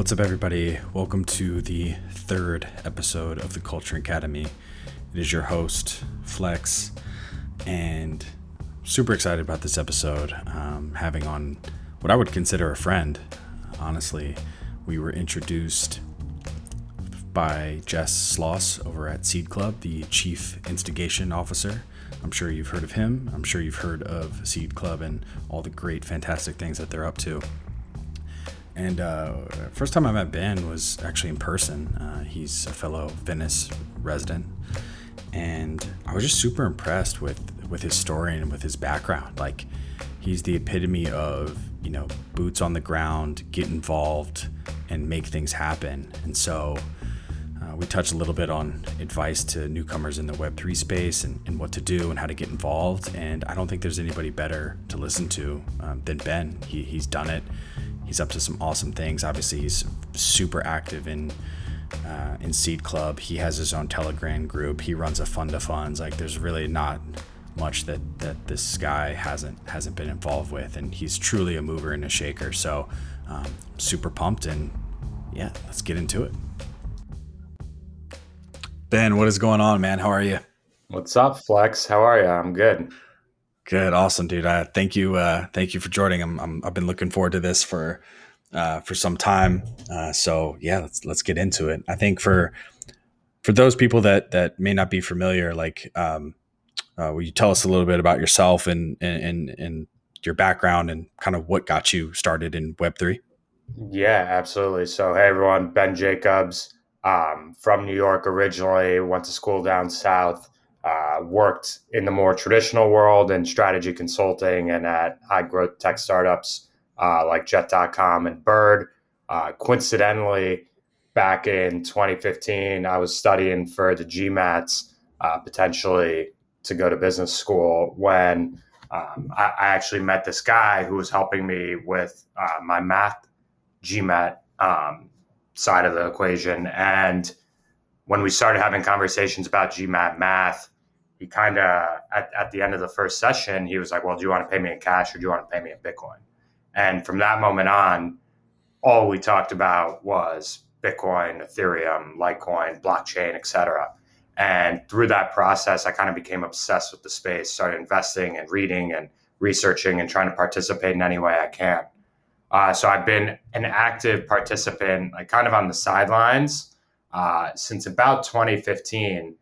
What's up, everybody? Welcome to the third episode of the Culture Economy. It is your host, Flex, and super excited about this episode. Um, having on what I would consider a friend. Honestly, we were introduced by Jess Sloss over at Seed Club, the Chief Instigation Officer. I'm sure you've heard of him. I'm sure you've heard of Seed Club and all the great, fantastic things that they're up to. And uh, first time I met Ben was actually in person. Uh, he's a fellow Venice resident, and I was just super impressed with with his story and with his background. Like, he's the epitome of you know boots on the ground, get involved, and make things happen. And so. Uh, we touched a little bit on advice to newcomers in the Web3 space and, and, what to do and how to get involved. And I don't think there's anybody better to listen to um, than Ben. He, he's done it he's up to some awesome things. Obviously, he's super active in uh, in Seed Club. He has his own Telegram group. He runs a fund of funds. Like, there's really not much that that this guy hasn't hasn't been involved with, and he's truly a mover and a shaker. So, um, super pumped, and yeah, let's get into it. Ben, what is going on, man? How are you? What's up, Flex? How are you? I'm good. Good, awesome, dude. Uh, thank you, uh, thank you for joining. I'm, I'm, I've been looking forward to this for uh, for some time. Uh, so yeah, let's let's get into it. I think for for those people that that may not be familiar, like, um, uh, will you tell us a little bit about yourself and and and your background and kind of what got you started in Web three? Yeah, absolutely. So hey, everyone, Ben Jacobs um, from New York originally. Went to school down south uh, worked in the more traditional world in strategy consulting and at high growth tech startups uh, like Jet.com and Bird. Uh, coincidentally, back in 2015, I was studying for the GMATs, uh, potentially to go to business school when um, I, I, actually met this guy who was helping me with uh, my math GMAT um, side of the equation. And when we started having conversations about GMAT math, he kind of at, at the end of the first session he was like well do you want to pay me in cash or do you want to pay me in bitcoin? And from that moment on all we talked about was bitcoin ethereum litecoin blockchain etc and through that process i kind of became obsessed with the space started investing and reading and researching and trying to participate in any way i can. Uh, so i've been an active participant like kind of on the sidelines uh, since about 2015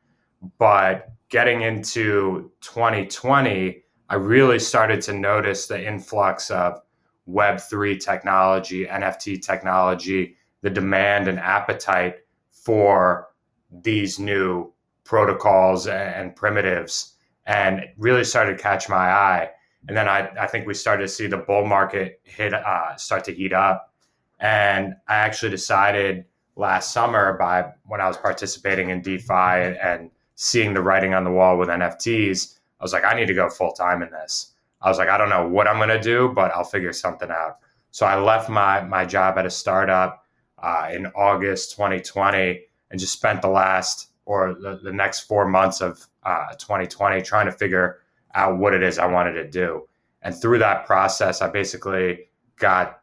but getting into 2020, I really started to notice the influx of Web3 technology, NFT technology, the demand and appetite for these new protocols and primitives, and it really started to catch my eye. And then I, I think we started to see the bull market hit, uh, start to heat up. And I actually decided last summer by when I was participating in DeFi and seeing the writing on the wall with NFTs, I was like, I need to go full time in this. I was like, I don't know what I'm going to do, but I'll figure something out. So I left my my job at a startup uh, in August 2020 and just spent the last or the, the next four months of uh, 2020 trying to figure out what it is I wanted to do. And through that process, I basically got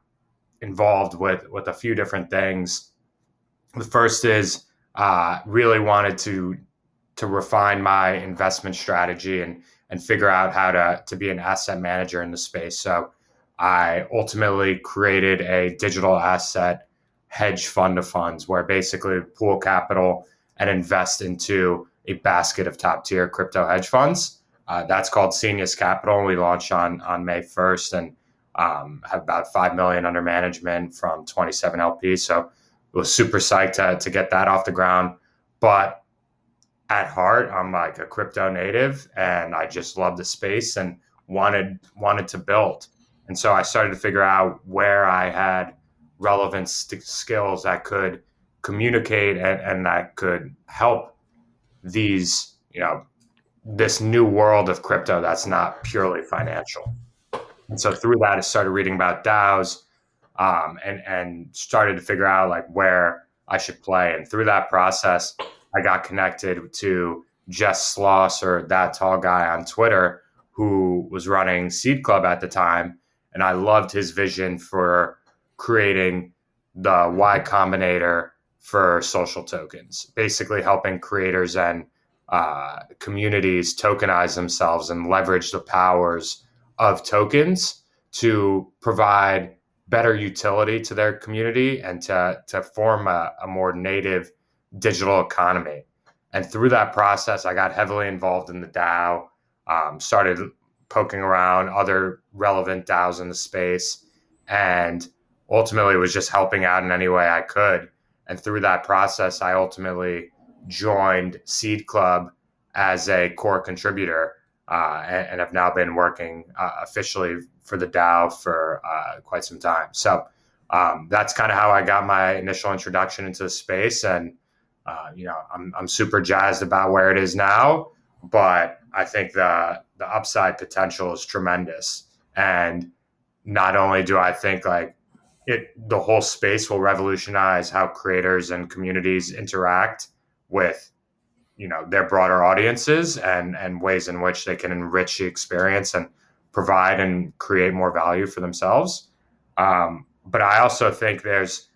involved with with a few different things. The first is uh, really wanted to to refine my investment strategy and and figure out how to to be an asset manager in the space. So I ultimately created a digital asset hedge fund of funds where basically pool capital and invest into a basket of top tier crypto hedge funds. Uh, that's called Scenius Capital. We launched on on May first and um, have about five million under management from 27 LPs. So was super psyched to, to get that off the ground. But at heart, I'm like a crypto native and I just love the space and wanted wanted to build. And so I started to figure out where I had relevant st- skills that could communicate and, and that could help these, you know, this new world of crypto that's not purely financial. And so through that, I started reading about DAOs um, and, and started to figure out like where I should play. And through that process, I got connected to Jess Sloss or that tall guy on Twitter who was running Seed Club at the time. And I loved his vision for creating the Y Combinator for social tokens, basically helping creators and uh, communities tokenize themselves and leverage the powers of tokens to provide better utility to their community and to, to form a, a more native digital economy. And through that process, I got heavily involved in the DAO, um, started poking around other relevant DAOs in the space, and ultimately was just helping out in any way I could. And through that process, I ultimately joined Seed Club as a core contributor uh, and, and, have now been working uh, officially for the DAO for uh, quite some time. So um, that's kind of how I got my initial introduction into the space. And, uh, you know, I'm, I'm super jazzed about where it is now, but I think the, the upside potential is tremendous. And not only do I think like it, the whole space will revolutionize how creators and communities interact with you know their broader audiences and and ways in which they can enrich the experience and provide and create more value for themselves um, but i also think there's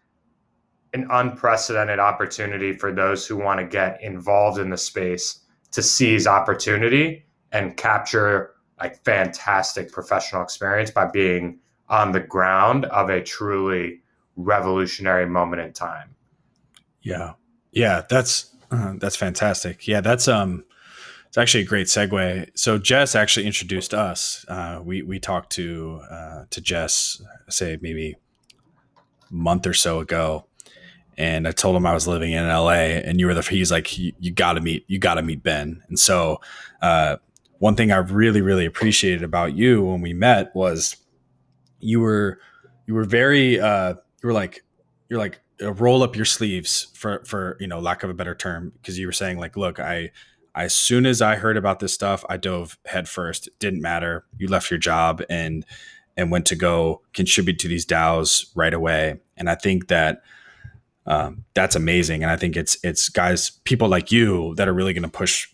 an unprecedented opportunity for those who want to get involved in the space to seize opportunity and capture like fantastic professional experience by being on the ground of a truly revolutionary moment in time yeah yeah that's uh, that's fantastic. Yeah, that's um, it's actually a great segue. So Jess actually introduced us. Uh, we we talked to uh, to Jess, say maybe a month or so ago, and I told him I was living in LA, and you were the. He's like, you, got to meet, you got to meet Ben. And so, uh, one thing I really really appreciated about you when we met was you were you were very uh, you were like you're like uh, roll up your sleeves for for you know lack of a better term because you were saying like look i as soon as i heard about this stuff i dove headfirst it didn't matter you left your job and and went to go contribute to these daos right away and i think that um, that's amazing and i think it's it's guys people like you that are really going to push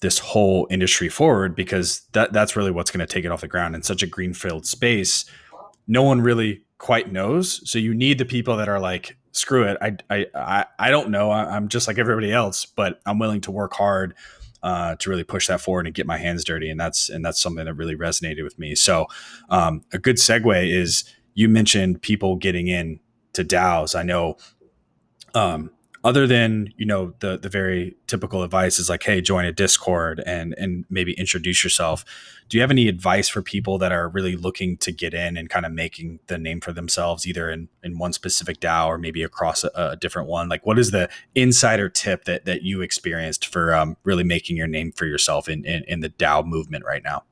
this whole industry forward because that that's really what's going to take it off the ground in such a greenfield space no one really quite knows so you need the people that are like screw it. I, I, I, I don't know. I, am just like everybody else, but I'm willing to work hard uh, to really push that forward and get my hands dirty. And that's, and that's something that really resonated with me. So um, a good segue is you mentioned people getting in to DAOs. I know um, other than you know the the very typical advice is like hey join a discord and and maybe introduce yourself. Do you have any advice for people that are really looking to get in and kind of making the name for themselves either in in one specific dao or maybe across a, a different one? Like what is the insider tip that that you experienced for um, really making your name for yourself in, in in the dao movement right now?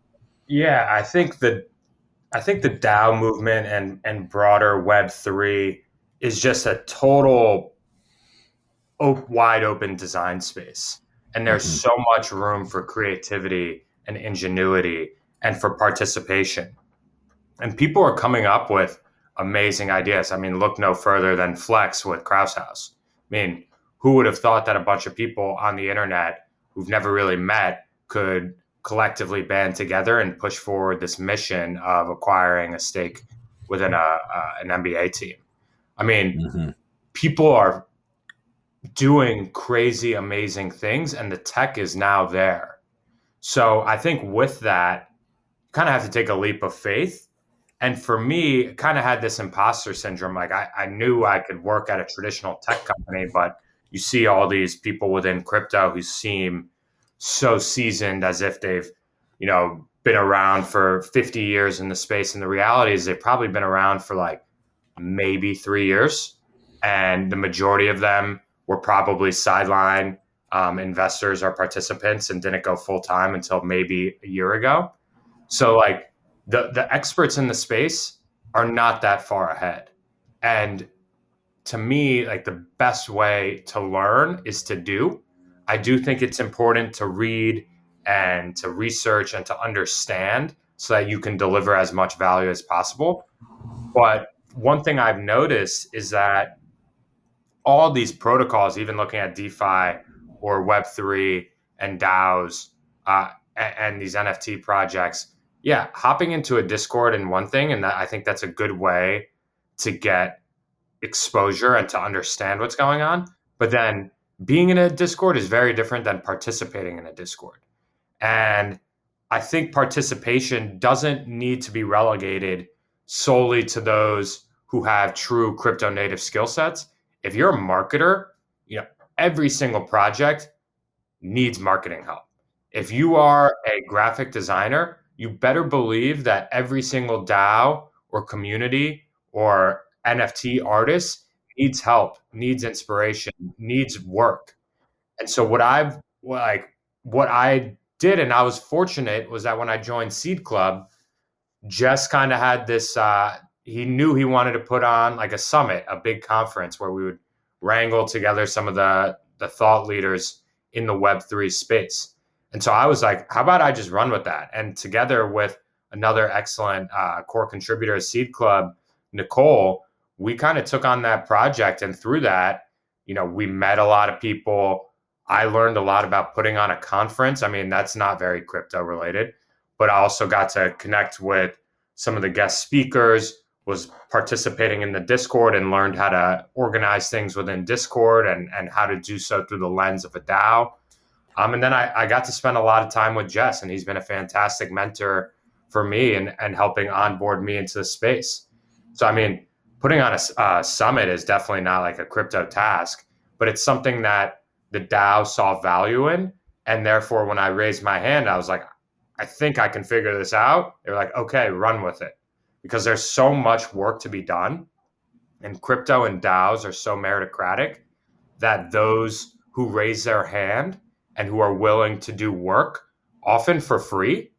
Yeah i think the i think the dao movement and and broader web 3 is just a total op- wide open design space. And there's mm-hmm. so much room for creativity and ingenuity and for participation. And people are coming up with amazing ideas. I mean, look no further than Flex with Krause House. I mean, who would have thought that a bunch of people on the internet who've never really met could collectively band together and push forward this mission of acquiring a stake within a, uh, an NBA team? I mean, mm-hmm. people are doing crazy, amazing things, and the tech is now there. So I think with that, you kind of have to take a leap of faith. And for me, kind of had this imposter syndrome. Like I, I knew I could work at a traditional tech company, but you see all these people within crypto who seem so seasoned as if they've, you know, been around for 50 years in the space. And the reality is they've probably been around for like maybe three years. And the majority of them were probably sideline um, investors or participants and didn't go full time until maybe a year ago. So like the the experts in the space are not that far ahead. And to me, like the best way to learn is to do. I do think it's important to read and to research and to understand so that you can deliver as much value as possible. But one thing I've noticed is that all these protocols, even looking at DeFi or Web3 and DAOs uh, and, and, these NFT projects, yeah, hopping into a Discord and one thing, and that, I think that's a good way to get exposure and to understand what's going on. But then being in a Discord is very different than participating in a Discord. And I think participation doesn't need to be relegated solely to those who have true crypto native skill sets. If you're a marketer, you know, every single project needs marketing help. If you are a graphic designer, you better believe that every single DAO or community or NFT artist needs help, needs inspiration, needs work. And so what I've like what I did and I was fortunate was that when I joined Seed Club, Jess kind of had this uh he knew he wanted to put on like a summit, a big conference where we would wrangle together some of the the thought leaders in the web3 space. And so I was like, how about I just run with that? And together with another excellent uh, core contributor at Seed Club, Nicole, we kind of took on that project. And through that, you know, we met a lot of people. I learned a lot about putting on a conference. I mean, that's not very crypto related, but I also got to connect with some of the guest speakers, was participating in the Discord and learned how to organize things within Discord and, and how to do so through the lens of a DAO. Um, and then I, I got to spend a lot of time with Jess, and he's been a fantastic mentor for me and, and helping onboard me into the space. So, I mean, putting on a summit is definitely not like a crypto task, but it's something that the DAO saw value in. And therefore, when I raised my hand, I was like, I think I can figure this out. They were like, okay, run with it. Because there's so much work to be done. And crypto and DAOs are so meritocratic that those who raise their hand and who are willing to do work, often for free,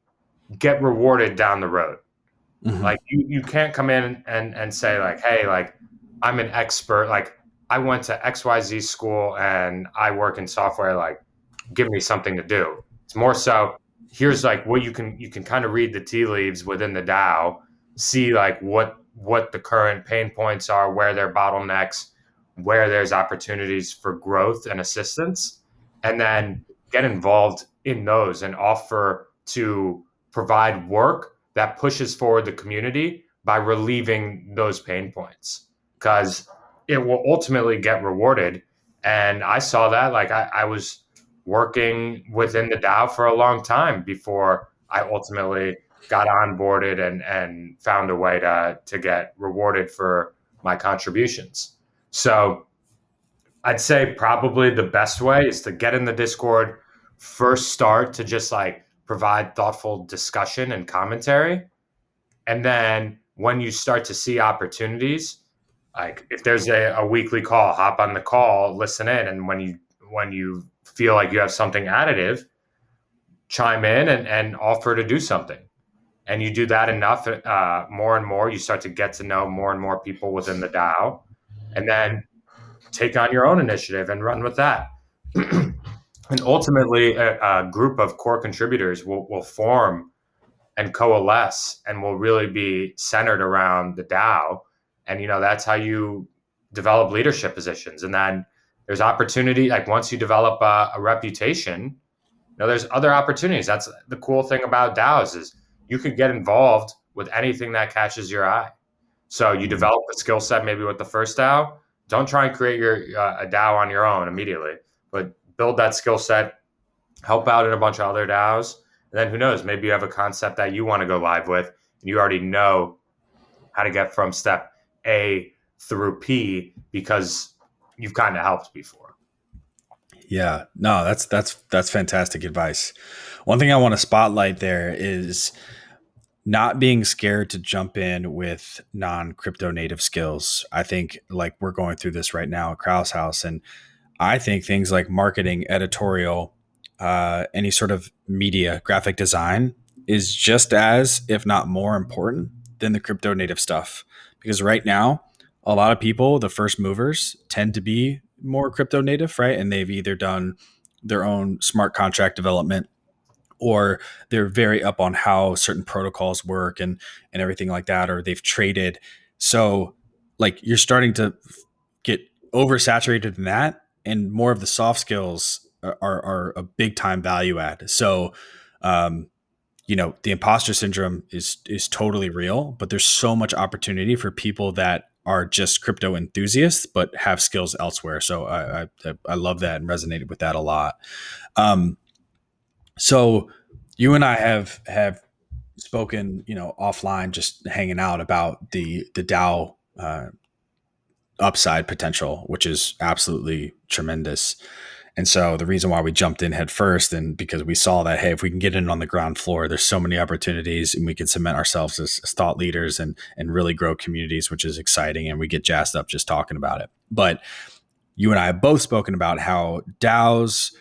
get rewarded down the road. Mm-hmm. Like you, you can't come in and, and say like, hey, like I'm an expert. Like I went to XYZ school and I work in software. Like, give me something to do. It's more so here's like what you can you can kind of read the tea leaves within the DAO, see like what what the current pain points are, where their bottlenecks, where there's opportunities for growth and assistance, and then get involved in those and offer to provide work that pushes forward the community by relieving those pain points because it will ultimately get rewarded. And I saw that like I, I was working within the DAO for a long time before I ultimately got onboarded and and found a way to to get rewarded for my contributions. So I'd say probably the best way is to get in the Discord, first start to just like provide thoughtful discussion and commentary. And then when you start to see opportunities, like if there's a, a weekly call, hop on the call, listen in. And when you when you feel like you have something additive, chime in and, and offer to do something. And you do that enough, uh, more and more, you start to get to know more and more people within the DAO. And then take on your own initiative and run with that. and ultimately, a, a, group of core contributors will, will form and coalesce and will really be centered around the DAO. And, you know, that's how you develop leadership positions. And then there's opportunity, like once you develop a, a reputation, you know, there's other opportunities. That's the cool thing about DAOs is you could get involved with anything that catches your eye. So you mm-hmm. develop the skill set maybe with the first DAO, don't try and create your uh, a DAO on your own immediately, but build that skill set, help out in a bunch of other DAOs, and then who knows? Maybe you have a concept that you want to go live with, and you already know how to get from step A through P because you've kind of helped before. Yeah, no, that's that's that's fantastic advice. One thing I want to spotlight there is not being scared to jump in with non crypto native skills. I think like we're going through this right now at Krause House. And I think things like marketing, editorial, uh, any sort of media, graphic design is just as, if not more important than the crypto native stuff. Because right now, a lot of people, the first movers, tend to be more crypto native, right? And they've either done their own smart contract development or they're very up on how certain protocols work and and everything like that or they've traded so like you're starting to get oversaturated in that and more of the soft skills are, are a big time value add so um, you know the imposter syndrome is is totally real but there's so much opportunity for people that are just crypto enthusiasts but have skills elsewhere. So I I, I love that and resonated with that a lot. Um, so you and I have have spoken, you know, offline, just hanging out about the the DAO uh, upside potential, which is absolutely tremendous. And so the reason why we jumped in head first, and because we saw that, hey, if we can get in on the ground floor, there's so many opportunities, and we can cement ourselves as, as thought leaders and and really grow communities, which is exciting, and we get jazzed up just talking about it. But you and I have both spoken about how DAOs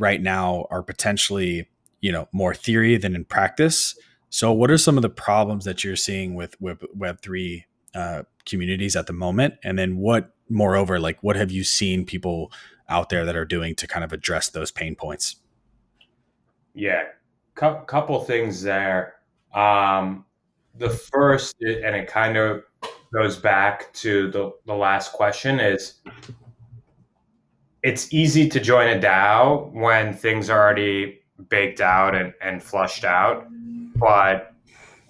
right now are potentially, you know, more theory than in practice. So, what are some of the problems that you're seeing with Web Web three uh, communities at the moment? And then, what, moreover, like, what have you seen people out there that are doing to kind of address those pain points? Yeah, cu- couple things there. Um, the first, and it kind of goes back to the, the last question, is it's easy to join a DAO when things are already baked out and, and flushed out. But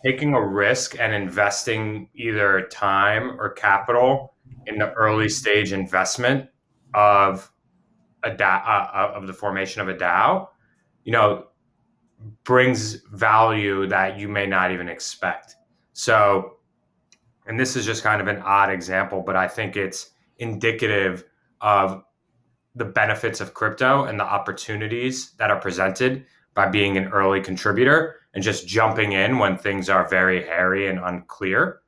taking a risk and investing either time or capital in the early stage investment of a DAO, uh, uh, of the formation of a DAO, you know, brings value that you may not even expect. So, and this is just kind of an odd example, but I think it's indicative of the benefits of crypto and the opportunities that are presented by being an early contributor and just jumping in when things are very hairy and unclear.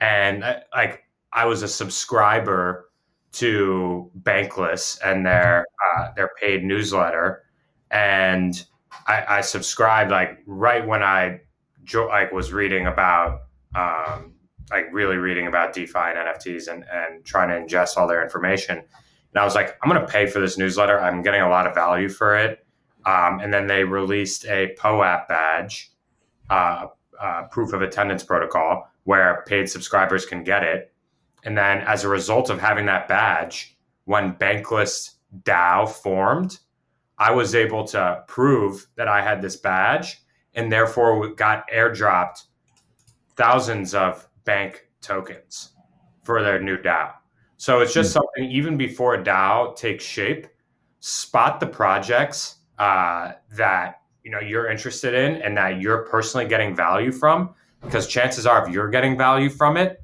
And uh, like I was a subscriber to Bankless and their uh, their paid newsletter, and I, I, subscribed like right when I jo- like was reading about um, like really reading about DeFi and NFTs and and trying to ingest all their information. And I was like, I'm going to pay for this newsletter. I'm getting a lot of value for it. Um, and then they released a POAP badge, uh, uh, proof of attendance protocol, where paid subscribers can get it. And then as a result of having that badge, when Bankless DAO formed, I was able to prove that I had this badge and therefore got airdropped thousands of bank tokens for their new DAO. So it's just mm-hmm. something, even before a DAO takes shape, spot the projects uh, that you know you're interested in and that you're personally getting value from because chances are if you're getting value from it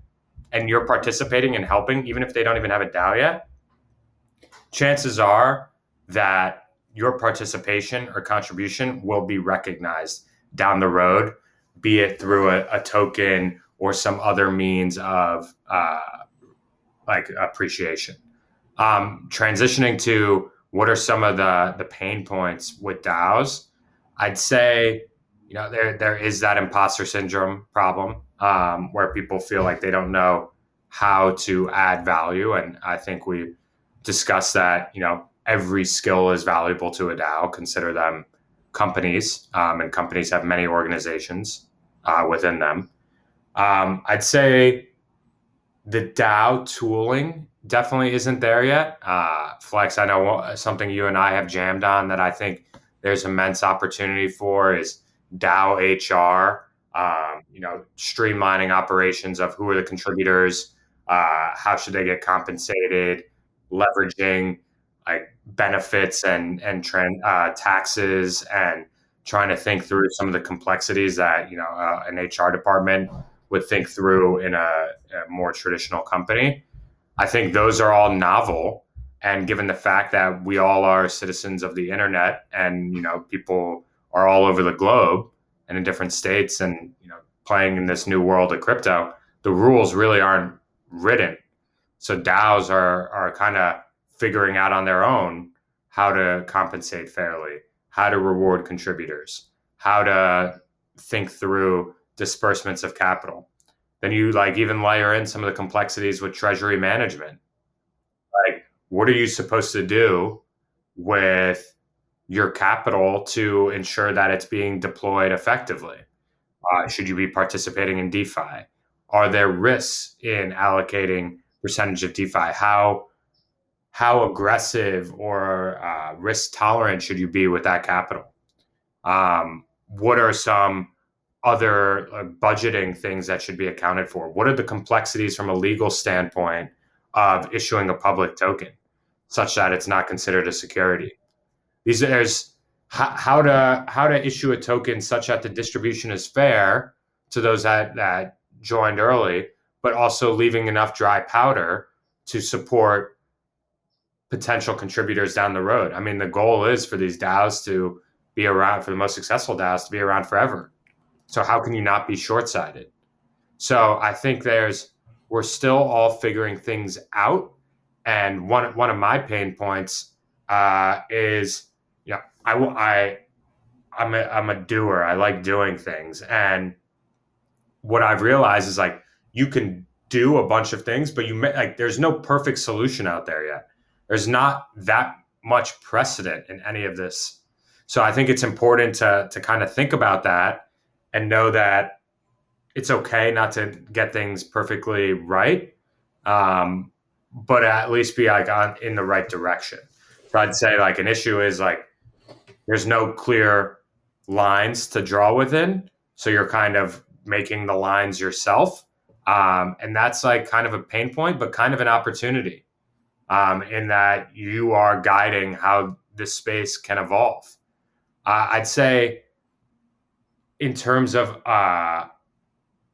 and you're participating and helping, even if they don't even have a DAO yet, chances are that your participation or contribution will be recognized down the road, be it through a, a token or some other means of uh, like appreciation. Um, transitioning to what are some of the the pain points with DAOs? I'd say you know there there is that imposter syndrome problem um, where people feel like they don't know how to add value. And I think we discussed that, you know, every skill is valuable to a DAO. Consider them companies, um, and companies have many organizations uh, within them. Um, I'd say the DAO tooling definitely isn't there yet. Uh, Flex, I know something you and I have jammed on that I think there's immense opportunity for is DAO HR um, you know, streamlining operations of who are the contributors, uh, how should they get compensated, leveraging like benefits and and trend, uh, taxes, and trying to think through some of the complexities that you know uh, an HR department would think through in a, a more traditional company. I think those are all novel, and given the fact that we all are citizens of the internet, and you know people are all over the globe, and in different states and you know playing in this new world of crypto the rules really aren't written. So daos are are kind of figuring out on their own how to compensate fairly how to reward contributors how to think through disbursements of capital then you like even layer in some of the complexities with treasury management like what are you supposed to do with your capital to ensure that it's being deployed effectively? Uh, should you be participating in DeFi? Are there risks in allocating percentage of DeFi? How how aggressive or uh, risk tolerant should you be with that capital? Um, what are some other uh, budgeting things that should be accounted for? What are the complexities from a legal standpoint of issuing a public token such that it's not considered a security? These there's how, how to how to issue a token such that the distribution is fair to those that that joined early, but also leaving enough dry powder to support potential contributors down the road. I mean, the goal is for these DAOs to be around for the most successful DAOs to be around forever. So how can you not be short-sighted? So I think there's we're still all figuring things out, and one one of my pain points uh, is you know I I I'm a, I'm a doer. I like doing things, and what I've realized is like you can do a bunch of things, but you may, like there's no perfect solution out there yet. There's not that much precedent in any of this. So I think it's important to to kind of think about that and know that it's okay not to get things perfectly right, um, but at least be like on in the right direction. So I'd say like an issue is like there's no clear lines to draw within, so you're kind of making the lines yourself, um, and that's like kind of a pain point, but kind of an opportunity um, in that you are guiding how this space can evolve. Uh, I'd say, in terms of uh,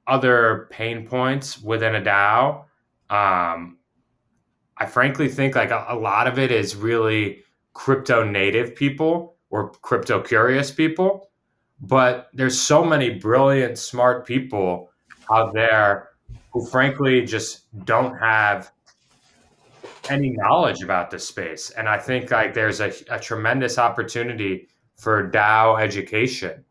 other pain points within a DAO, um, I frankly think like a, a, lot of it is really crypto native people or crypto curious people. But there's so many brilliant, smart people out there who frankly just don't have any knowledge about this space. And I think like there's a, a tremendous opportunity for DAO education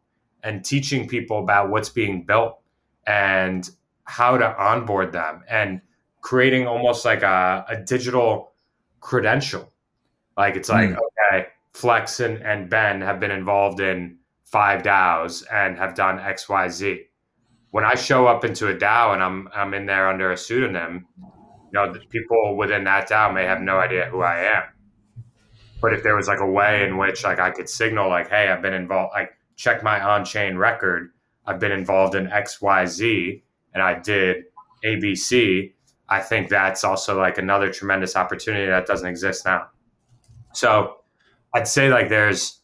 and teaching people about what's being built and how to onboard them and creating almost like a, a digital credential. Like it's like, mm. okay, Flex and, and Ben have been involved in five DAOs and have done XYZ. When I show up into a DAO and I'm I'm in there under a pseudonym, you know, people within that DAO may have no idea who I am. But if there was like a way in which like I could signal like, hey, I've been involved, like check my on-chain record, I've been involved in X, Y, Z, and I did ABC. I think that's also like another tremendous opportunity that doesn't exist now. So I'd say like there's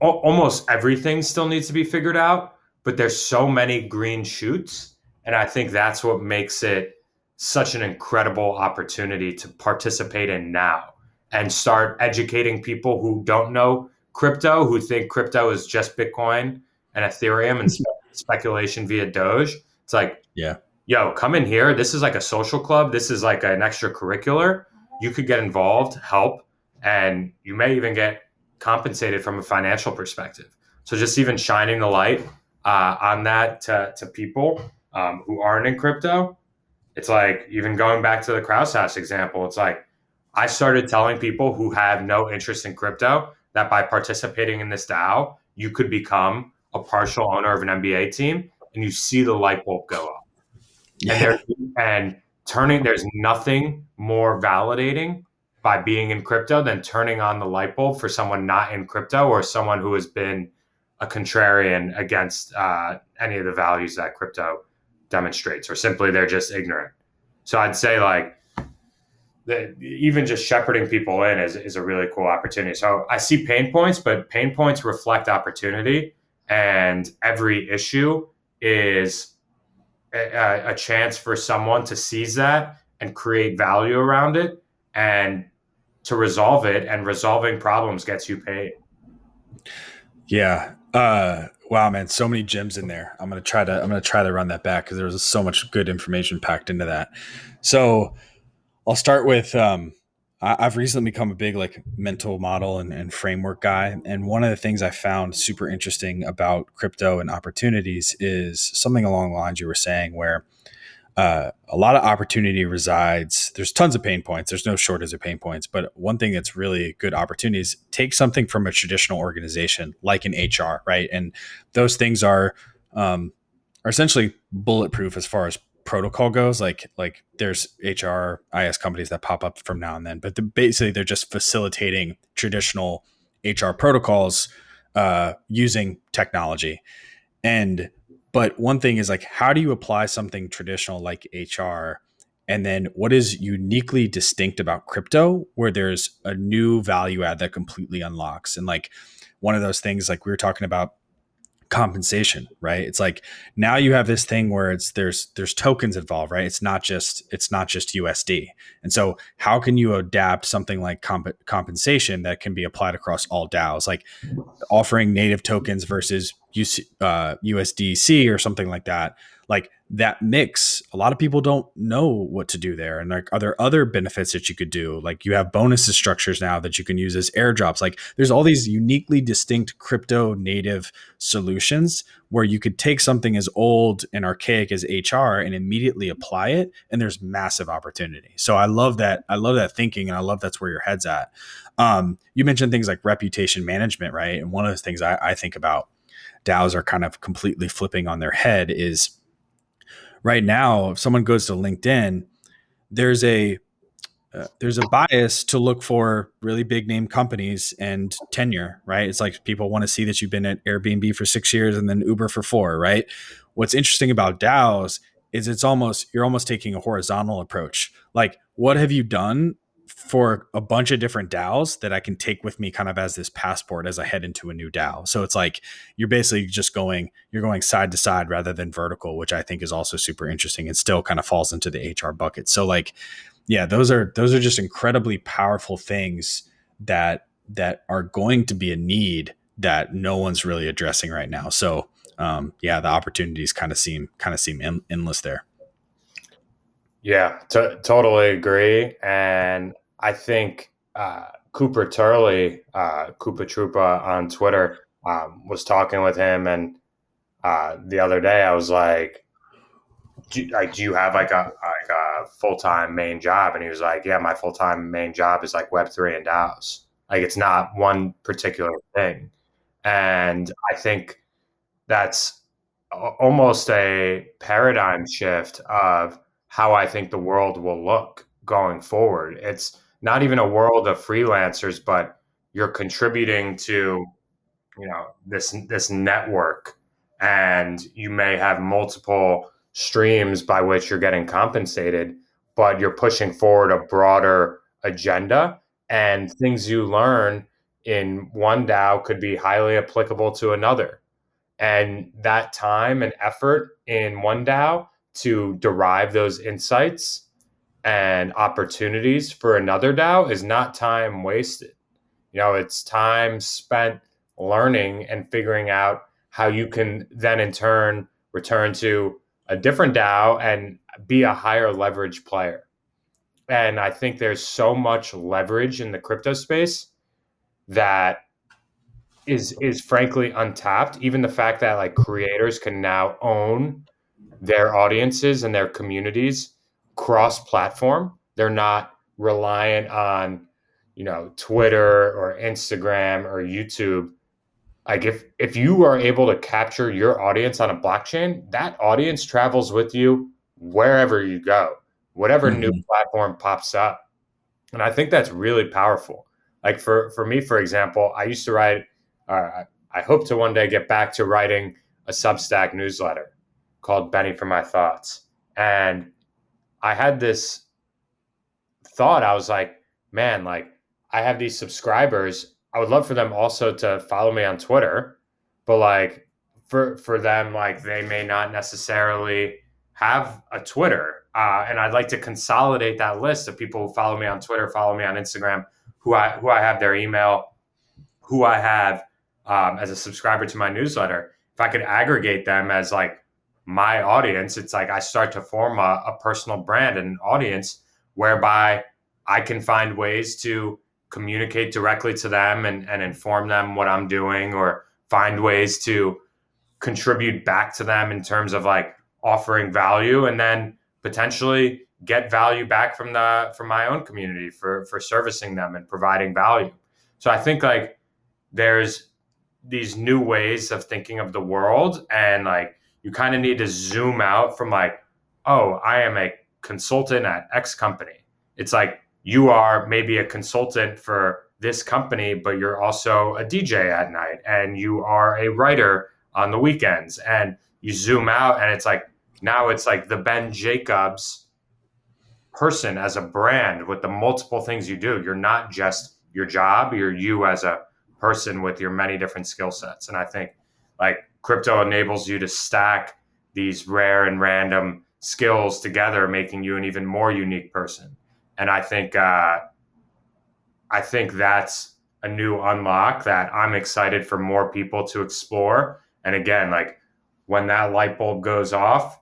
almost everything still needs to be figured out, but there's so many green shoots, and I think that's what makes it such an incredible opportunity to participate in now and start educating people who don't know crypto, who think crypto is just Bitcoin and Ethereum and spe- speculation via Doge. It's like, yeah, yo, come in here. This is like a social club. This is like an extracurricular. You could get involved, help, and you may even get compensated from a financial perspective. So just even shining the light uh, on that to, to people um, who aren't in crypto it's like even going back to the Krause House example, it's like I started telling people who have no interest in crypto that by participating in this DAO, you could become a partial owner of an NBA team and you see the light bulb go up. Yeah. And, and turning, there's nothing more validating by being in crypto than turning on the light bulb for someone not in crypto or someone who has been a contrarian against uh, any of the values that crypto demonstrates, or simply they're just ignorant. So I'd say like that even just shepherding people in is, is a really cool opportunity. So I see pain points, but pain points reflect opportunity, and every issue is a, a chance for someone to seize that and create value around it and to resolve it and resolving problems gets you paid yeah uh Wow, man, so many gems in there. I'm gonna try to I'm gonna try to run that back because there was so much good information packed into that. So I'll start with um, I, have recently become a big like mental model and, and framework guy, and one of the things I found super interesting about crypto and opportunities is something along the lines you were saying, where uh, a lot of opportunity resides. There's tons of pain points. There's no shortage of pain points. But one thing that's really good opportunities take something from a traditional organization like an HR, right? And those things are um, are essentially bulletproof as far as protocol goes. Like like there's HR IS companies that pop up from now and then, but the, basically they're just facilitating traditional HR protocols uh, using technology. And but one thing is like, how do you apply something traditional like HR? And then what is uniquely distinct about crypto where there's a new value add that completely unlocks? And like one of those things, like we were talking about compensation right? It's like now you have this thing where it's there's there's tokens involved right? It's not just it's not just usd and so how can you adapt something like comp- compensation that can be applied across all daos? Like offering native tokens versus UC, uh, usdc or something like that like that mix a lot of people don't know what to do there. And like are there other benefits that you could do? Like you have bonuses structures now that you can use as airdrops. Like there's all these uniquely distinct crypto native solutions where you could take something as old and archaic as hr and immediately apply it and there's massive opportunity. So i love that i love that thinking and i love that's where your head's at. Um, you mentioned things like reputation management right? And one of the things I, I think about daos are kind of completely flipping on their head is right now, if someone goes to LinkedIn, there's a uh, there's a bias to look for really big name companies and tenure, right? It's like people want to see that you've been at Airbnb for six years and then Uber for four, right? What's interesting about DAOs is it's almost you're almost taking a horizontal approach. Like, what have you done for a bunch of different DAOs that I can take with me kind of as this passport as I head into a new DAO. So it's like you're basically just going, you're going side to side rather than vertical, which I think is also super interesting and still kind of falls into the HR bucket. So like, yeah, those are those are just incredibly powerful things that that are going to be a need that no one's really addressing right now. So um, yeah, the opportunities kind of seem kind of seem endless there. Yeah, t- totally agree. And I think uh, Cooper Turley, uh, Coopahtroopa on Twitter, um, was talking with him, and uh, the other day I was like, do, like, do you have like a like a full time main job? And he was like, yeah, my full time main job is like Web three and DAOs. Like it's not one particular thing, and I think that's almost a paradigm shift of how I think the world will look going forward. It's not even a world of freelancers, but you're contributing to, you know, this this network, and you may have multiple streams by which you're getting compensated, but you're pushing forward a broader agenda, and things you learn in one DAO could be highly applicable to another. And that time and effort in one DAO to derive those insights and opportunities for another DAO is not time wasted. You know, it's time spent learning and figuring out how you can then in turn return to a different DAO and be a higher leverage player. And I think there's so much leverage in the crypto space that is is frankly untapped. Even the fact that like creators can now own their audiences and their communities cross platform. They're not reliant on, you know, Twitter or Instagram or YouTube. Like if if you are able to capture your audience on a blockchain, that audience travels with you wherever you go, whatever mm-hmm. new platform pops up. And I think that's really powerful. Like for for me, for example, I used to write. Uh, I hope to one day get back to writing a Substack newsletter called Benny for My Thoughts, and I had this thought. I was like, man, like I have these subscribers. I would love for them also to follow me on Twitter, but like for for them, like they may not necessarily have a Twitter. Uh, and I'd like to consolidate that list of people who follow me on Twitter, follow me on Instagram, who I who I have their email, who I have um, as a subscriber to my newsletter. If I could aggregate them as like my audience, it's like I start to form a, a personal brand and audience whereby I can find ways to communicate directly to them and, and inform them what I'm doing or find ways to contribute back to them in terms of like offering value and then potentially get value back from the from my own community for for servicing them and providing value. So I think like there's these new ways of thinking of the world and like you kind of need to zoom out from like, oh, I am a consultant at X company. It's like you are maybe a consultant for this company, but you're also a DJ at night and you are a writer on the weekends. And you zoom out and it's like now it's like the Ben Jacobs person as a brand with the multiple things you do. You're not just your job, you're you as a person with your many different skill sets. And I think like crypto enables you to stack these rare and random skills together, making you an even more unique person. And I think uh, I think that's a new unlock that I'm excited for more people to explore. And again, like when that light bulb goes off,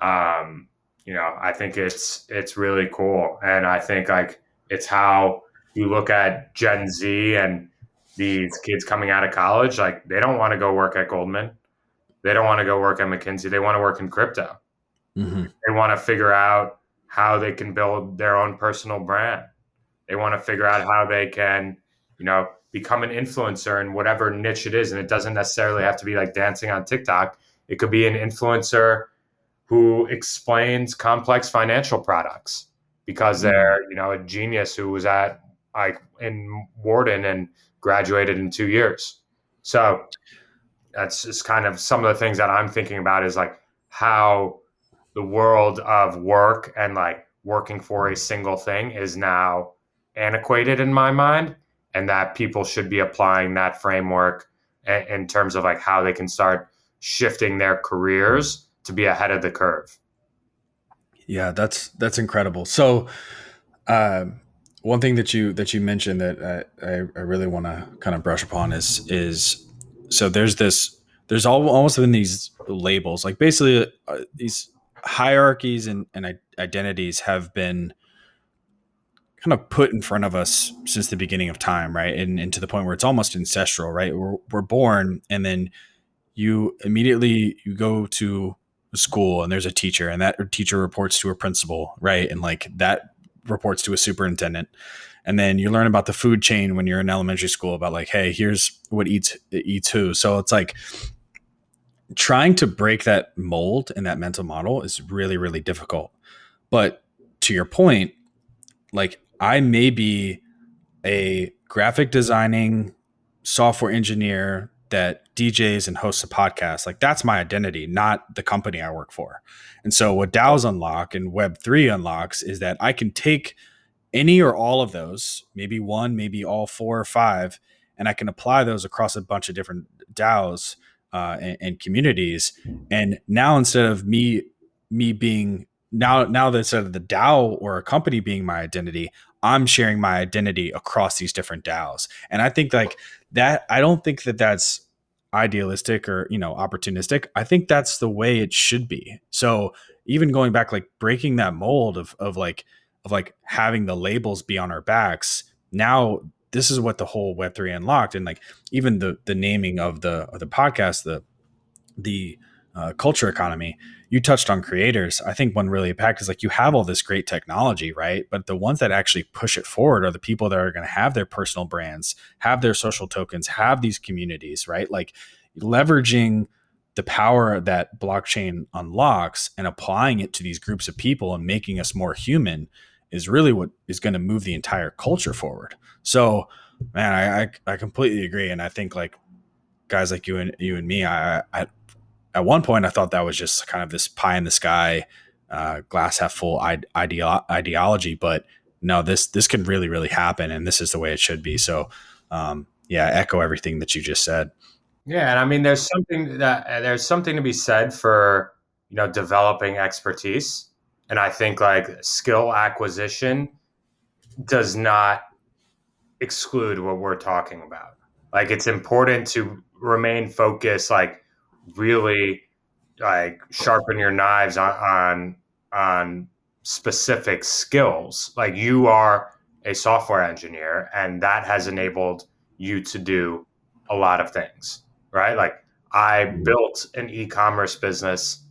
um, you know, I think it's it's really cool, and I think like it's how you look at Gen Z and these kids coming out of college. Like they don't want to go work at Goldman, they don't want to go work at McKinsey. They want to work in crypto. Mm-hmm. They want to figure out how they can build their own personal brand. They want to figure out how they can, you know, become an influencer in whatever niche it is. And it doesn't necessarily have to be like dancing on TikTok. It could be an influencer who explains complex financial products because mm-hmm. they're you know a genius who was at like in Wharton and graduated in two years. So that's just kind of some of the things that I'm thinking about is like how the world of work and like working for a single thing is now antiquated in my mind and that people should be applying that framework in terms of like how they can start shifting their careers to be ahead of the curve. Yeah, that's that's incredible. So, uh, one thing that you that you mentioned that I, I really want to kind of brush upon is is so there's this there's all, almost been these labels like basically uh, these hierarchies and, and identities have been kind of put in front of us since the beginning of time right and, and to the point where it's almost ancestral right we're, we're born and then you immediately you go to school and there's a teacher and that teacher reports to a principal, right? And like that reports to a superintendent. And then you learn about the food chain when you're in elementary school about like, hey, here's what eats eats who. So it's like trying to break that mold and that mental model is really, really difficult. But to your point, like I may be a graphic designing software engineer that DJs and hosts a podcast, like that's my identity, not the company I work for. And so what DAOs unlock and Web3 unlocks is that I can take any or all of those, maybe one, maybe all four or five, and I can apply those across a bunch of different DAOs uh, and, and communities. And now instead of me me being now now that instead of the DAO or a company being my identity, I'm sharing my identity across these different DAOs. And I think like that, I don't think that that's idealistic or, you know, opportunistic. I think that's the way it should be. So even going back, like breaking that mold of, of like, of like having the labels be on our backs. Now this is what the whole Web3 unlocked. And like even the, the naming of the, of the podcast, the, the, uh, culture economy you touched on creators. I think one really impact is like you have all this great technology, right? But the ones that actually push it forward are the people that are going to have their personal brands, have their social tokens, have these communities, right? Like leveraging the power that blockchain unlocks and applying it to these groups of people and making us more human is really what is going to move the entire culture forward. So, man, I, I, I completely agree, and I think like guys like you and you and me, I, I at one point I thought that was just kind of this pie in the sky, uh, glass half full ideo- ideology, but no, this this can really really happen, and this is the way it should be. So, um, yeah, echo everything that you just said. Yeah, and I mean, there's something that there's something to be said for you know developing expertise, and I think like skill acquisition does not exclude what we're talking about. Like, it's important to remain focused, like really like sharpen your knives on on, on specific skills. Like you are a software engineer, and that has enabled you to do a lot of things, right? Like I mm-hmm. built an e-commerce business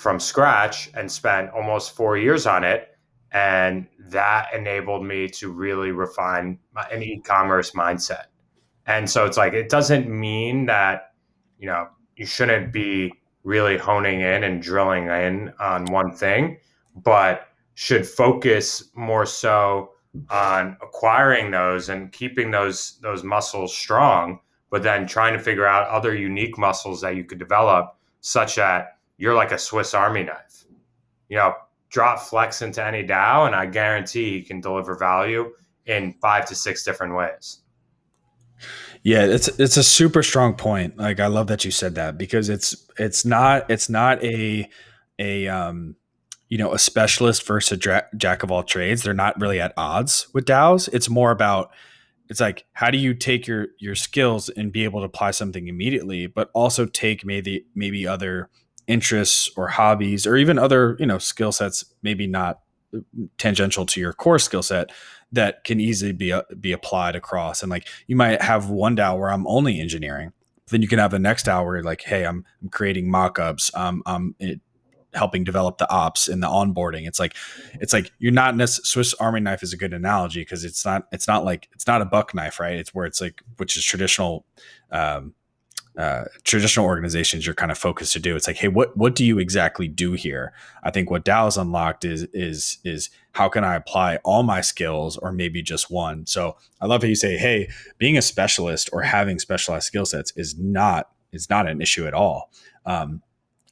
from scratch and spent almost four years on it. And that enabled me to really refine my, an e-commerce mindset. And so it's like, it doesn't mean that, you know, you shouldn't be really honing in and drilling in on one thing, but should focus more so on acquiring those and keeping those those muscles strong, but then trying to figure out other unique muscles that you could develop such that you're like a Swiss Army knife. You know, drop Flex into any DAO, and I guarantee you can deliver value in five to six different ways. Yeah, it's it's a super strong point. Like I love that you said that because it's it's not it's not a a um you know a specialist versus a dra- jack of all trades. They're not really at odds with DAOs. It's more about it's like how do you take your your skills and be able to apply something immediately, but also take maybe maybe other interests or hobbies or even other you know skill sets maybe not tangential to your core skill set that can easily be uh, be applied across. And like you might have one DAO where I'm only engineering, then you can have the next hour like, hey, I'm, I'm creating mockups, um, I'm it, helping develop the ops and the onboarding. It's like it's like you're not necessarily Swiss Army knife is a good analogy because it's not it's not like it's not a buck knife, right? It's where it's like which is traditional um, uh, traditional organizations you're kind of focused to do. It's like, hey, what what do you exactly do here? I think what DAO's unlocked is is is how can I apply all my skills or maybe just one. So I love how you say, hey, being a specialist or having specialized skill sets is not is not an issue at all. Um,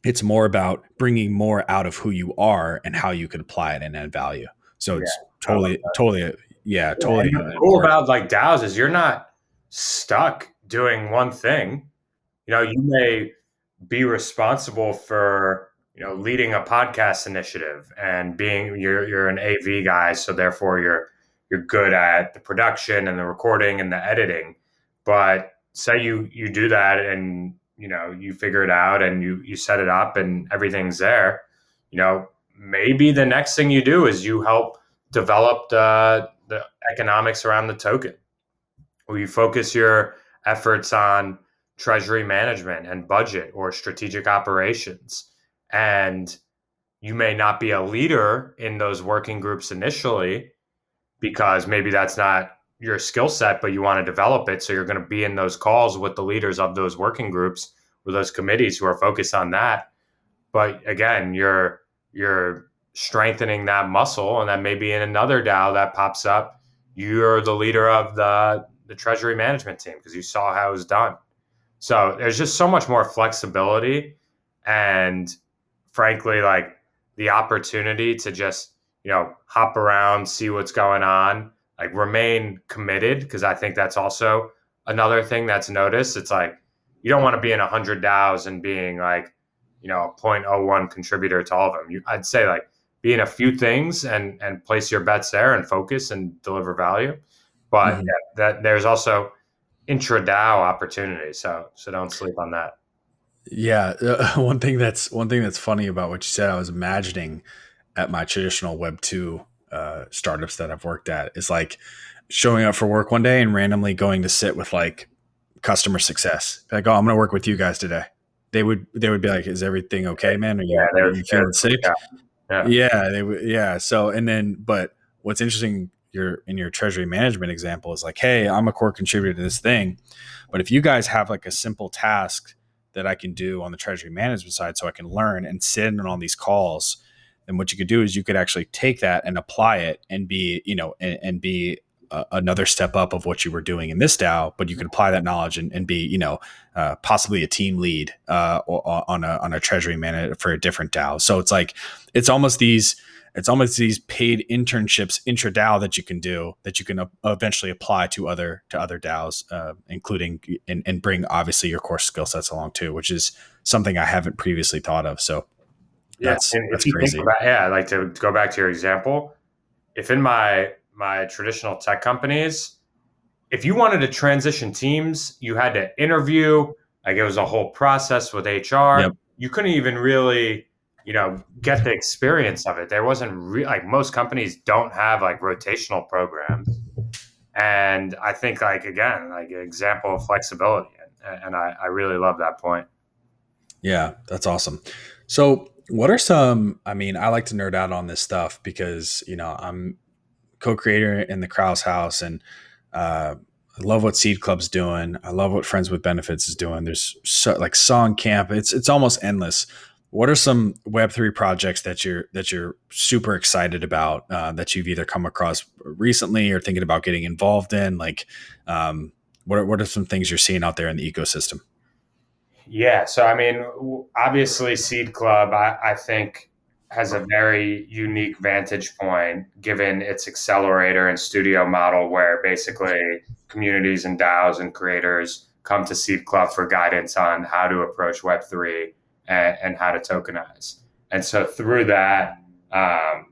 it's more about bringing more out of who you are and how you can apply it and add value. So yeah, it's totally, totally, yeah, totally. Yeah, cool about like DAOs is you're not stuck doing one thing you know, you may be responsible for you know leading a podcast initiative and being you're you're an AV guy, so therefore you're you're good at the production and the recording and the editing. But say you you do that and you know you figure it out and you you set it up and everything's there. You know, maybe the next thing you do is you help develop the the economics around the token, or you focus your efforts on treasury management and budget or strategic operations. And you may not be a leader in those working groups initially because maybe that's not your skill set, but you want to develop it. So you're going to be in those calls with the leaders of those working groups or those committees who are focused on that. But again, you're you're strengthening that muscle, and then maybe in another DAO that pops up, you're the leader of the the treasury management team because you saw how it was done. So there's just so much more flexibility and frankly like the opportunity to just, you know, hop around, see what's going on, like remain committed because I think that's also another thing that's noticed. It's like you don't want to be in a 100 DAOs and being like, you know, a 0.01 contributor to all of them. You, I'd say like be in a few things and and place your bets there and focus and deliver value. But mm-hmm. yeah, that there's also intra DAO opportunity. So so don't sleep on that. Yeah, uh, one thing that's one thing that's funny about what you said, I was imagining at my traditional Web two uh, startups that I've worked at is like showing up for work one day and randomly going to sit with like customer success. Like, oh, I'm going to work with you guys today. They would they would be like, "Is everything okay, man? Are you, yeah, are you feeling sick?" Yeah. Yeah. yeah, they would. Yeah. So and then, but what's interesting your in your treasury management example is like, hey, I'm a core contributor to this thing, but if you guys have like a simple task that I can do on the treasury management side, so I can learn and sit in on all these calls, then what you could do is you could actually take that and apply it and be, you know, and, and be uh, another step up of what you were doing in this DAO, but you could apply that knowledge and, and be, you know, uh, possibly a team lead uh, on a on a treasury manager for a different DAO. So it's like it's almost these it's almost these paid internships intra DAO that you can do that you can eventually apply to other to other DAOs, uh, including and, and bring obviously your core skill sets along too, which is something I haven't previously thought of. So yeah, that's, that's crazy. About, yeah, like to go back to your example, if in my my traditional tech companies, if you wanted to transition teams, you had to interview. Like it was a whole process with HR. Yep. You couldn't even really you know get the experience of it there wasn't re- like most companies don't have like rotational programs and i think like again like an example of flexibility and, and I, I really love that point yeah that's awesome so what are some i mean i like to nerd out on this stuff because you know i'm co-creator in the Krause House and uh, I love what Seed Club's doing. I love what Friends with Benefits is doing. There's so, like Songcamp. It's it's almost endless. What are some Web three projects that you're that you're super excited about uh, that you've either come across recently or thinking about getting involved in? Like, um, what are, what are some things you're seeing out there in the ecosystem? Yeah. So, I mean, obviously, Seed Club, I, I think, has a very unique vantage point given its accelerator and studio model, where basically communities and DAOs and creators come to Seed Club for guidance on how to approach Web3 and, and how to tokenize. And so, through that, um,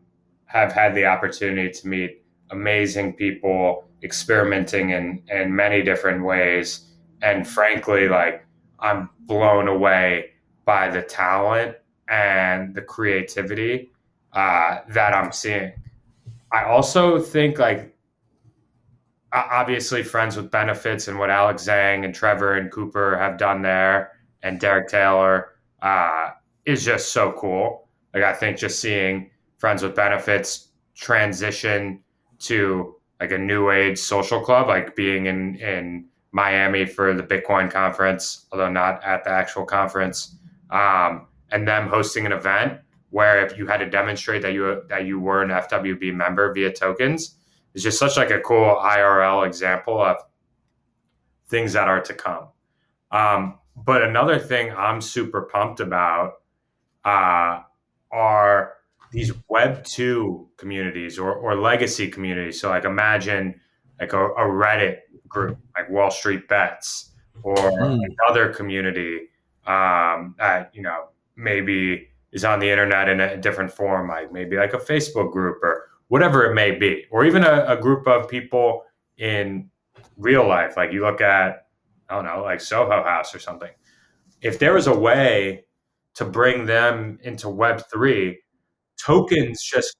have had the opportunity to meet amazing people experimenting in, in many different ways. And frankly, like I'm blown away by the talent and the creativity uh, that I'm seeing. I also think like obviously friends with benefits and what Alex Zhang and Trevor and Cooper have done there and Derek Taylor uh, is just so cool. Like I think just seeing friends with benefits transition to like a new age social club, like being in in Miami for the Bitcoin conference, although not at the actual conference, um, and them hosting an event where if you had to demonstrate that you that you were an FWB member via tokens, is just such like a cool IRL example of things that are to come. Um, but another thing I'm super pumped about uh, are these Web two communities or, or legacy communities. So like imagine like a, a Reddit group like Wall Street Bets or mm. another community um, that you know maybe is on the internet in a different form, like maybe like a Facebook group or whatever it may be, or even a, a group of people in real life. Like you look at I don't know, like Soho House or something. If there was a way to bring them into Web three tokens just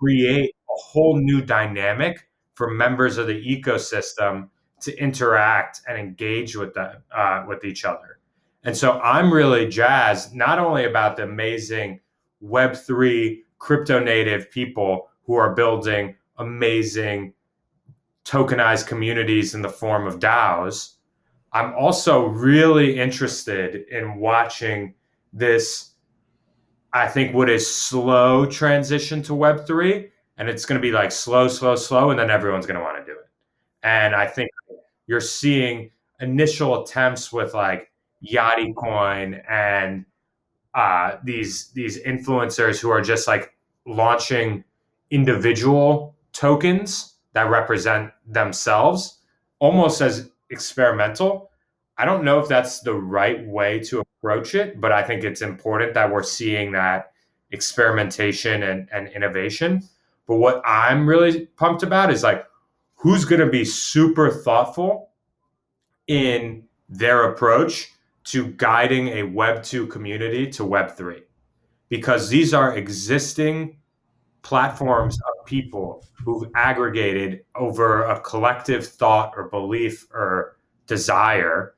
create a whole new dynamic for members of the ecosystem to interact and engage with them uh, with each other. And so I'm really jazzed not only about the amazing Web3 crypto native people who are building amazing tokenized communities in the form of DAOs. I'm also really interested in watching this I think what is slow transition to Web three, and it's going to be like slow, slow, slow, and then everyone's going to want to do it. And I think you're seeing initial attempts with like Yachty Coin and uh, these these influencers who are just like launching individual tokens that represent themselves, almost as experimental. I don't know if that's the right way to approach it, but I think it's important that we're seeing that experimentation and, and innovation. But what I'm really pumped about is like who's going to be super thoughtful in their approach to guiding a Web 2 community to Web 3. Because these are existing platforms of people who've aggregated over a collective thought or belief or desire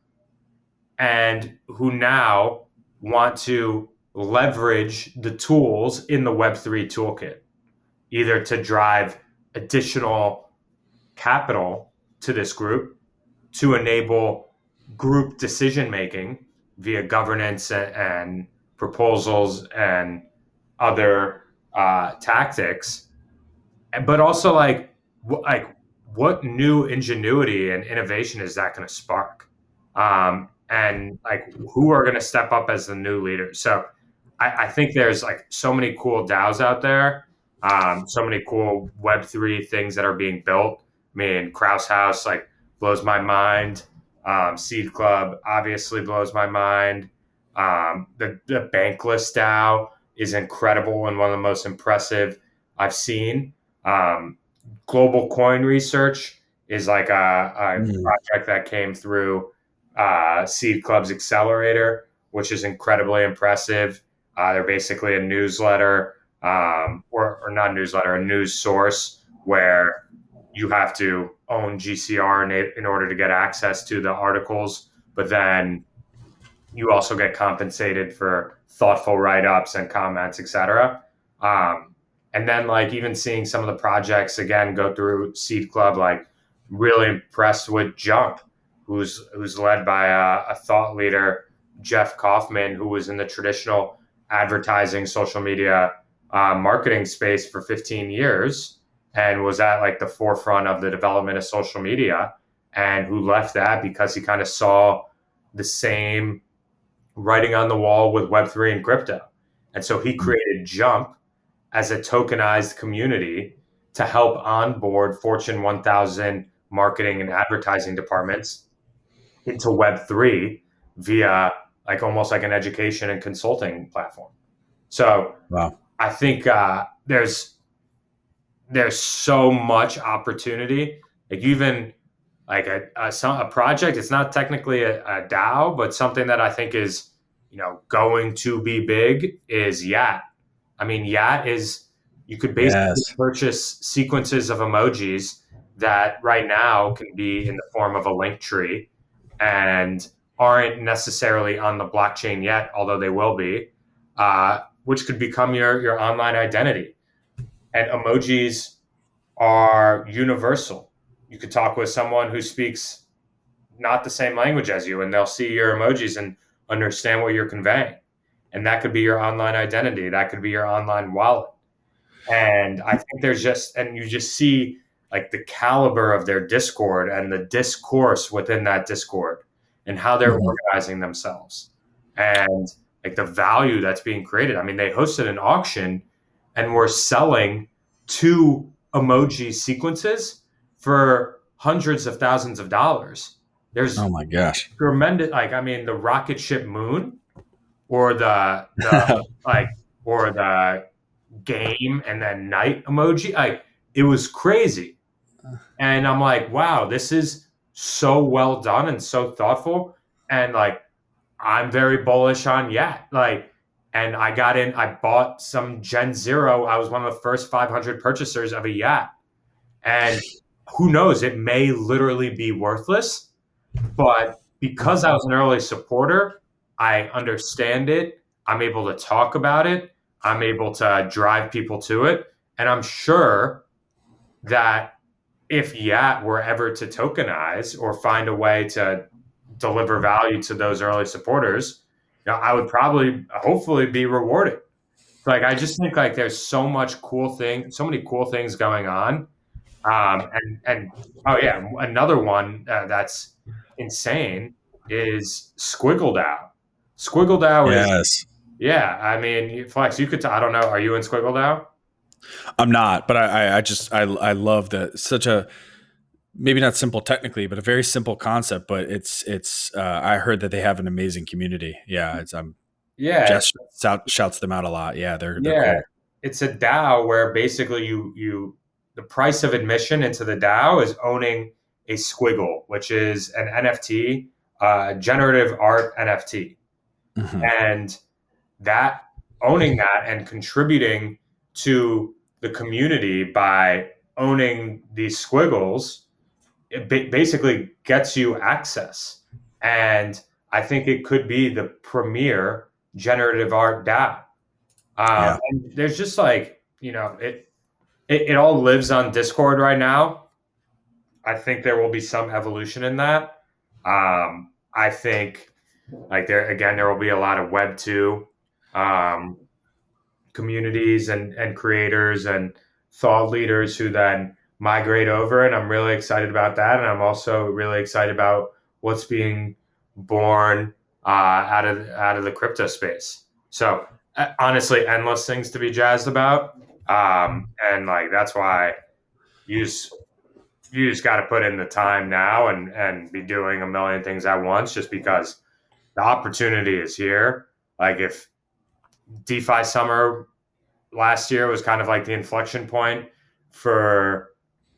and who now want to leverage the tools in the Web3 toolkit, either to drive additional capital to this group, to enable group decision making via governance and, proposals and other uh, tactics, but also like like what new ingenuity and innovation is that going to spark? Um, and like who are going to step up as the new leaders. So I, I, think there's like so many cool DAOs out there, um, so many cool Web three things that are being built. I mean, Krause House like blows my mind. Um, Seed Club obviously blows my mind. Um, the the Bankless DAO is incredible and one of the most impressive I've seen. Um, Global Coin Research is like a, a mm. project that came through uh, Seed Club's Accelerator, which is incredibly impressive. Uh, they're basically a newsletter, um, or, or not newsletter, a news source where you have to own GCR in, in order to get access to the articles, but then you also get compensated for thoughtful write-ups and comments, etc. Um, and then like even seeing some of the projects again go through Seed Club, like really impressed with Jump who's who's led by a, a thought leader, Jeff Kaufman, who was in the traditional advertising, social media, uh, marketing space for 15 years and was at like the forefront of the development of social media and who left that because he kind of saw the same writing on the wall with Web3 and crypto. And so he created Jump as a tokenized community to help onboard Fortune 1000 marketing and advertising departments into Web3 via like almost like an education and consulting platform. So wow. I think uh, there's there's so much opportunity. Like even like a, a, a project, it's not technically a, a DAO, but something that I think is you know going to be big is Yat. I mean, Yat is you could basically yes. purchase sequences of emojis that right now can be in the form of a link tree and aren't necessarily on the blockchain yet, although they will be, uh, which could become your your online identity. And emojis are universal. You could talk with someone who speaks not the same language as you, and they'll see your emojis and understand what you're conveying. And that could be your online identity. That could be your online wallet. And I think there's just, and you just see like the caliber of their Discord and the discourse within that Discord and how they're mm-hmm. organizing themselves and like the value that's being created. I mean, they hosted an auction and were selling two emoji sequences for hundreds of thousands of dollars. There's oh my gosh, tremendous. Like I mean, the rocket ship moon, or the, the like, or the game and then night emoji. Like it was crazy, and I'm like, wow, this is so well done and so thoughtful, and like I'm very bullish on Yat. Like, and I got in. I bought some Gen Zero. I was one of the first 500 purchasers of a Yat, and who knows? It may literally be worthless but because I was an early supporter, I understand it. I'm able to talk about it. I'm able to drive people to it. And I'm sure that if Yat were ever to tokenize or find a way to deliver value to those early supporters, you know, I would probably hopefully be rewarded. Like I just think like there's so much cool thing, so many cool things going on. Um, and and oh yeah, another one uh, that's insane is Squiggle DAO. Squiggle DAO yes. is yeah. I mean, Flex, you could. T- I don't know. Are you in Squiggle DAO? I'm not, but I, I just I I love that such a maybe not simple technically, but a very simple concept. But it's it's uh, I heard that they have an amazing community. Yeah, it's I'm yeah. Jess shout, shouts them out a lot. Yeah, they're, they're yeah. Cool. It's a DAO where basically you you the price of admission into the DAO is owning a squiggle, which is an NFT, uh, generative art NFT. Mm-hmm. And that owning that and contributing to the community by owning these squiggles, it basically gets you access. And I think it could be the premier generative art DAO. Um, yeah. And there's just like, you know, it, it, it all lives on Discord right now I think there will be some evolution in that. Um, I think like there again, there will be a lot of Web two um, communities and and creators and thought leaders who then migrate over, and I'm really excited about that. And I'm also really excited about what's being born uh, out of out of the crypto space. So uh, honestly, endless things to be jazzed about, um, and like that's why use you just got to put in the time now and and be doing a million things at once just because the opportunity is here. Like if defi summer last year was kind of like the inflection point for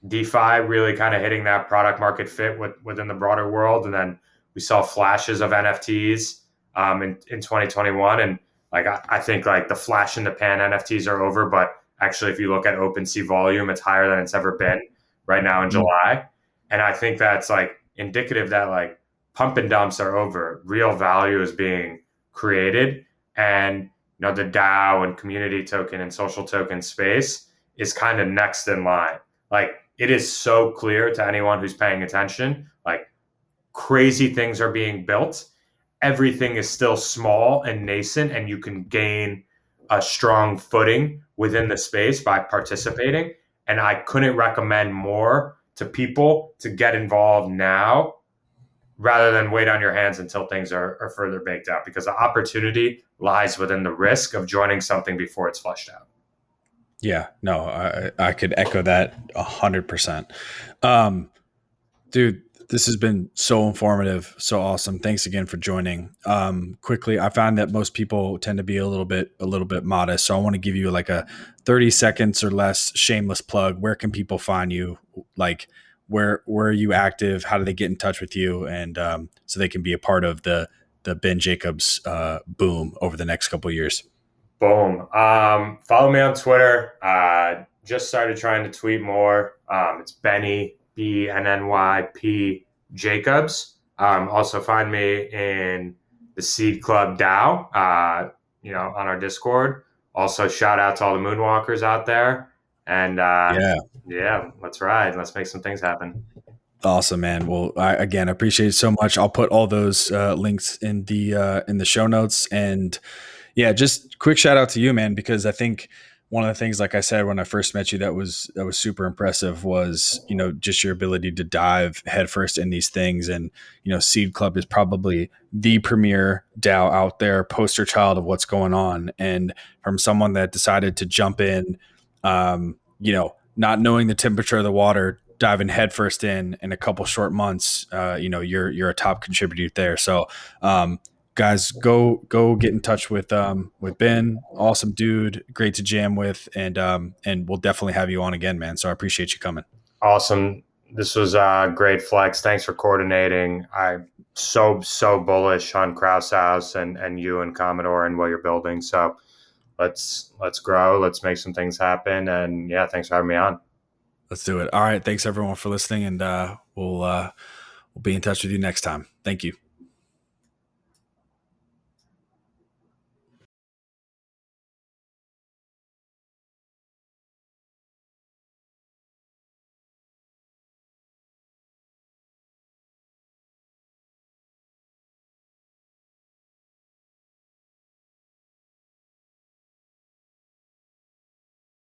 defi really kind of hitting that product market fit with, within the broader world and then we saw flashes of nfts um, in, in 2021 and like I, I think like the flash in the pan nfts are over but actually if you look at OpenSea volume it's higher than it's ever been right now in mm-hmm. July. And I think that's like indicative that like pump and dumps are over. Real value is being created. And you know, the DAO and community token and social token space is kind of next in line. Like it is so clear to anyone who's paying attention, like crazy things are being built. Everything is still small and nascent, and you can gain a strong footing within the space by participating. And I couldn't recommend more to people to get involved now rather than wait on your hands until things are, are further baked out because the opportunity lies within the risk of joining something before it's fleshed out. Yeah, no, I, I could echo that a hundred percent. Um, dude, this has been so informative, so awesome. Thanks again for joining. Um, quickly, I found that most people tend to be a little bit a little bit modest, so I want to give you like a thirty seconds or less shameless plug. Where can people find you? Like, where where are you active? How do they get in touch with you? And um, so they can be a part of the the Ben Jacobs uh, boom over the next couple years. Boom. Um, follow me on Twitter. Uh, just started trying to tweet more. Um, it's Benny B N N Y P Jacobs. Um, also find me in the Seed Club DAO. Uh, you know, on our Discord. Also, shout out to all the Moonwalkers out there. And uh, yeah, yeah, let's ride. Let's make some things happen. Awesome, man. Well, I, again, appreciate it so much. I'll put all those uh, links in the uh, in the show notes, and yeah, just quick shout out to you, man, because I think one of the things, like I said when I first met you, that was that was super impressive was you know just your ability to dive headfirst in these things, and you know Seed Club is probably the premier DAO out there, poster child of what's going on, and from someone that decided to jump in, um, you know, not knowing the temperature of the water, diving headfirst in in a couple short months, uh, you know, you're you're a top contributor there. So. Um, guys go go get in touch with um with ben. Awesome dude great to jam with and um and we'll definitely have you on again man. So i appreciate you coming. Awesome. This was uh great flex. Thanks for coordinating. I'm so so bullish on Krause House and and you and commodore and what you're building. So let's let's grow. Let's make some things happen. And yeah thanks for having me on. Let's do it. All right. Thanks everyone for listening. And uh we'll uh we'll be in touch with you next time. Thank you